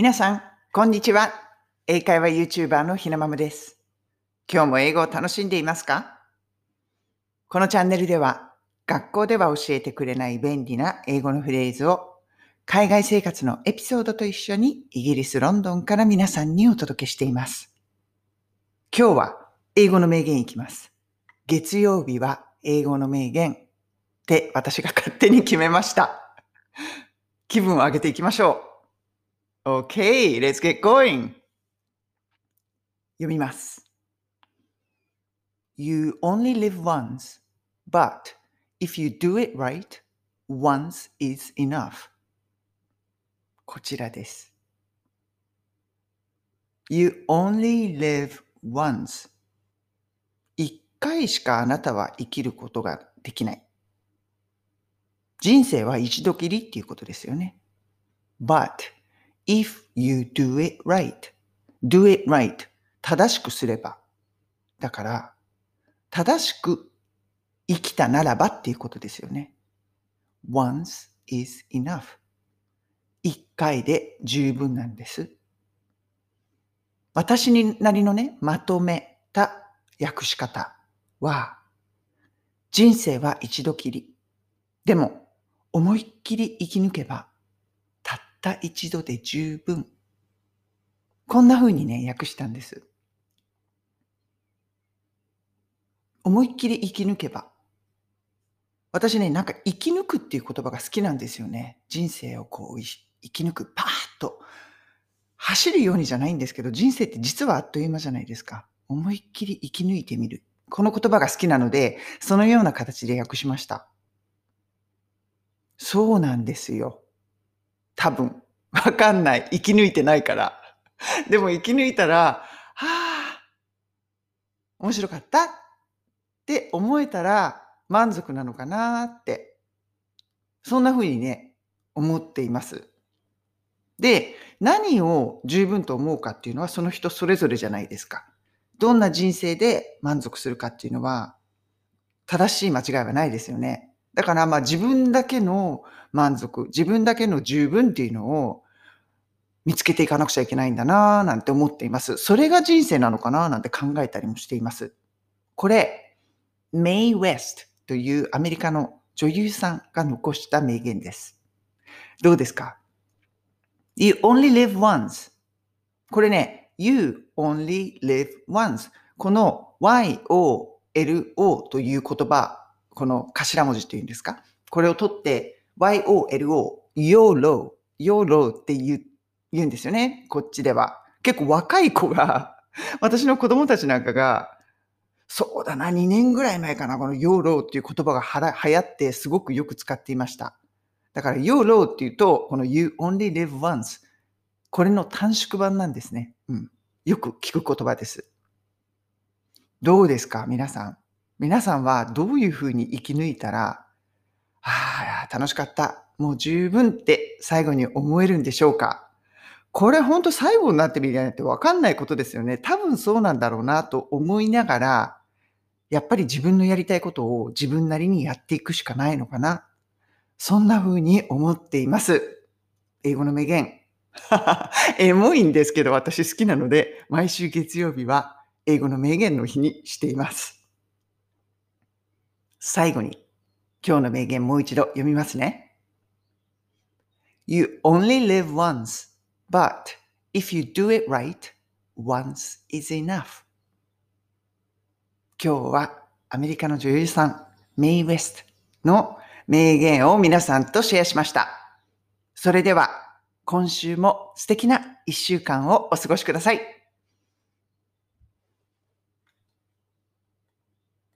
皆さん、こんにちは。英会話 YouTuber のひなまむです。今日も英語を楽しんでいますか？このチャンネルでは、学校では教えてくれない便利な英語のフレーズを、海外生活のエピソードと一緒にイギリス・ロンドンから皆さんにお届けしています。今日は英語の名言いきます。月曜日は英語の名言って私が勝手に決めました。気分を上げていきましょう。Okay, let's get going. 読みます。You only live once, but if you do it right, once is enough. こちらです。You only live once. 一回しかあなたは生きることができない。人生は一度きりっていうことですよね。But if you do it right. do it right. 正しくすれば。だから、正しく生きたならばっていうことですよね。once is enough. 一回で十分なんです。私になりのね、まとめた訳し方は、人生は一度きり。でも、思いっきり生き抜けばた一度で十分。こんな風にね、訳したんです。思いっきり生き抜けば。私ね、なんか生き抜くっていう言葉が好きなんですよね。人生をこう生き抜く、パーッと。走るようにじゃないんですけど、人生って実はあっという間じゃないですか。思いっきり生き抜いてみる。この言葉が好きなので、そのような形で訳しました。そうなんですよ。多分。わかんない。生き抜いてないから。でも生き抜いたら、はあ、面白かったって思えたら満足なのかなって。そんな風にね、思っています。で、何を十分と思うかっていうのはその人それぞれじゃないですか。どんな人生で満足するかっていうのは正しい間違いはないですよね。だからまあ自分だけの満足、自分だけの十分っていうのを見つけていかなくちゃいけないんだなぁなんて思っています。それが人生なのかなぁなんて考えたりもしています。これ、メイ・ウェストというアメリカの女優さんが残した名言です。どうですか ?You only live once. これね、You only live once. この YOLO という言葉、この頭文字というんですか？これを取って YOLO、YOLO、YOLO って言って言うんですよね。こっちでは。結構若い子が、私の子供たちなんかが、そうだな、2年ぐらい前かな、この YOLO っていう言葉がはら流行ってすごくよく使っていました。だから YOLO っていうと、この You only live once。これの短縮版なんですね。うん。よく聞く言葉です。どうですか？皆さん。皆さんはどういうふうに生き抜いたら、ああ、楽しかった。もう十分って最後に思えるんでしょうか？これ本当最後になってみないとわかんないことですよね。多分そうなんだろうなと思いながら、やっぱり自分のやりたいことを自分なりにやっていくしかないのかな。そんな風に思っています。英語の名言。エモいんですけど私好きなので、毎週月曜日は英語の名言の日にしています。最後に、今日の名言もう一度読みますね。You only live once. But if you do it right, once is enough. 今日はアメリカの女優さん、メイ・ウェストの名言を皆さんとシェアしました。それでは今週も素敵な一週間をお過ごしください。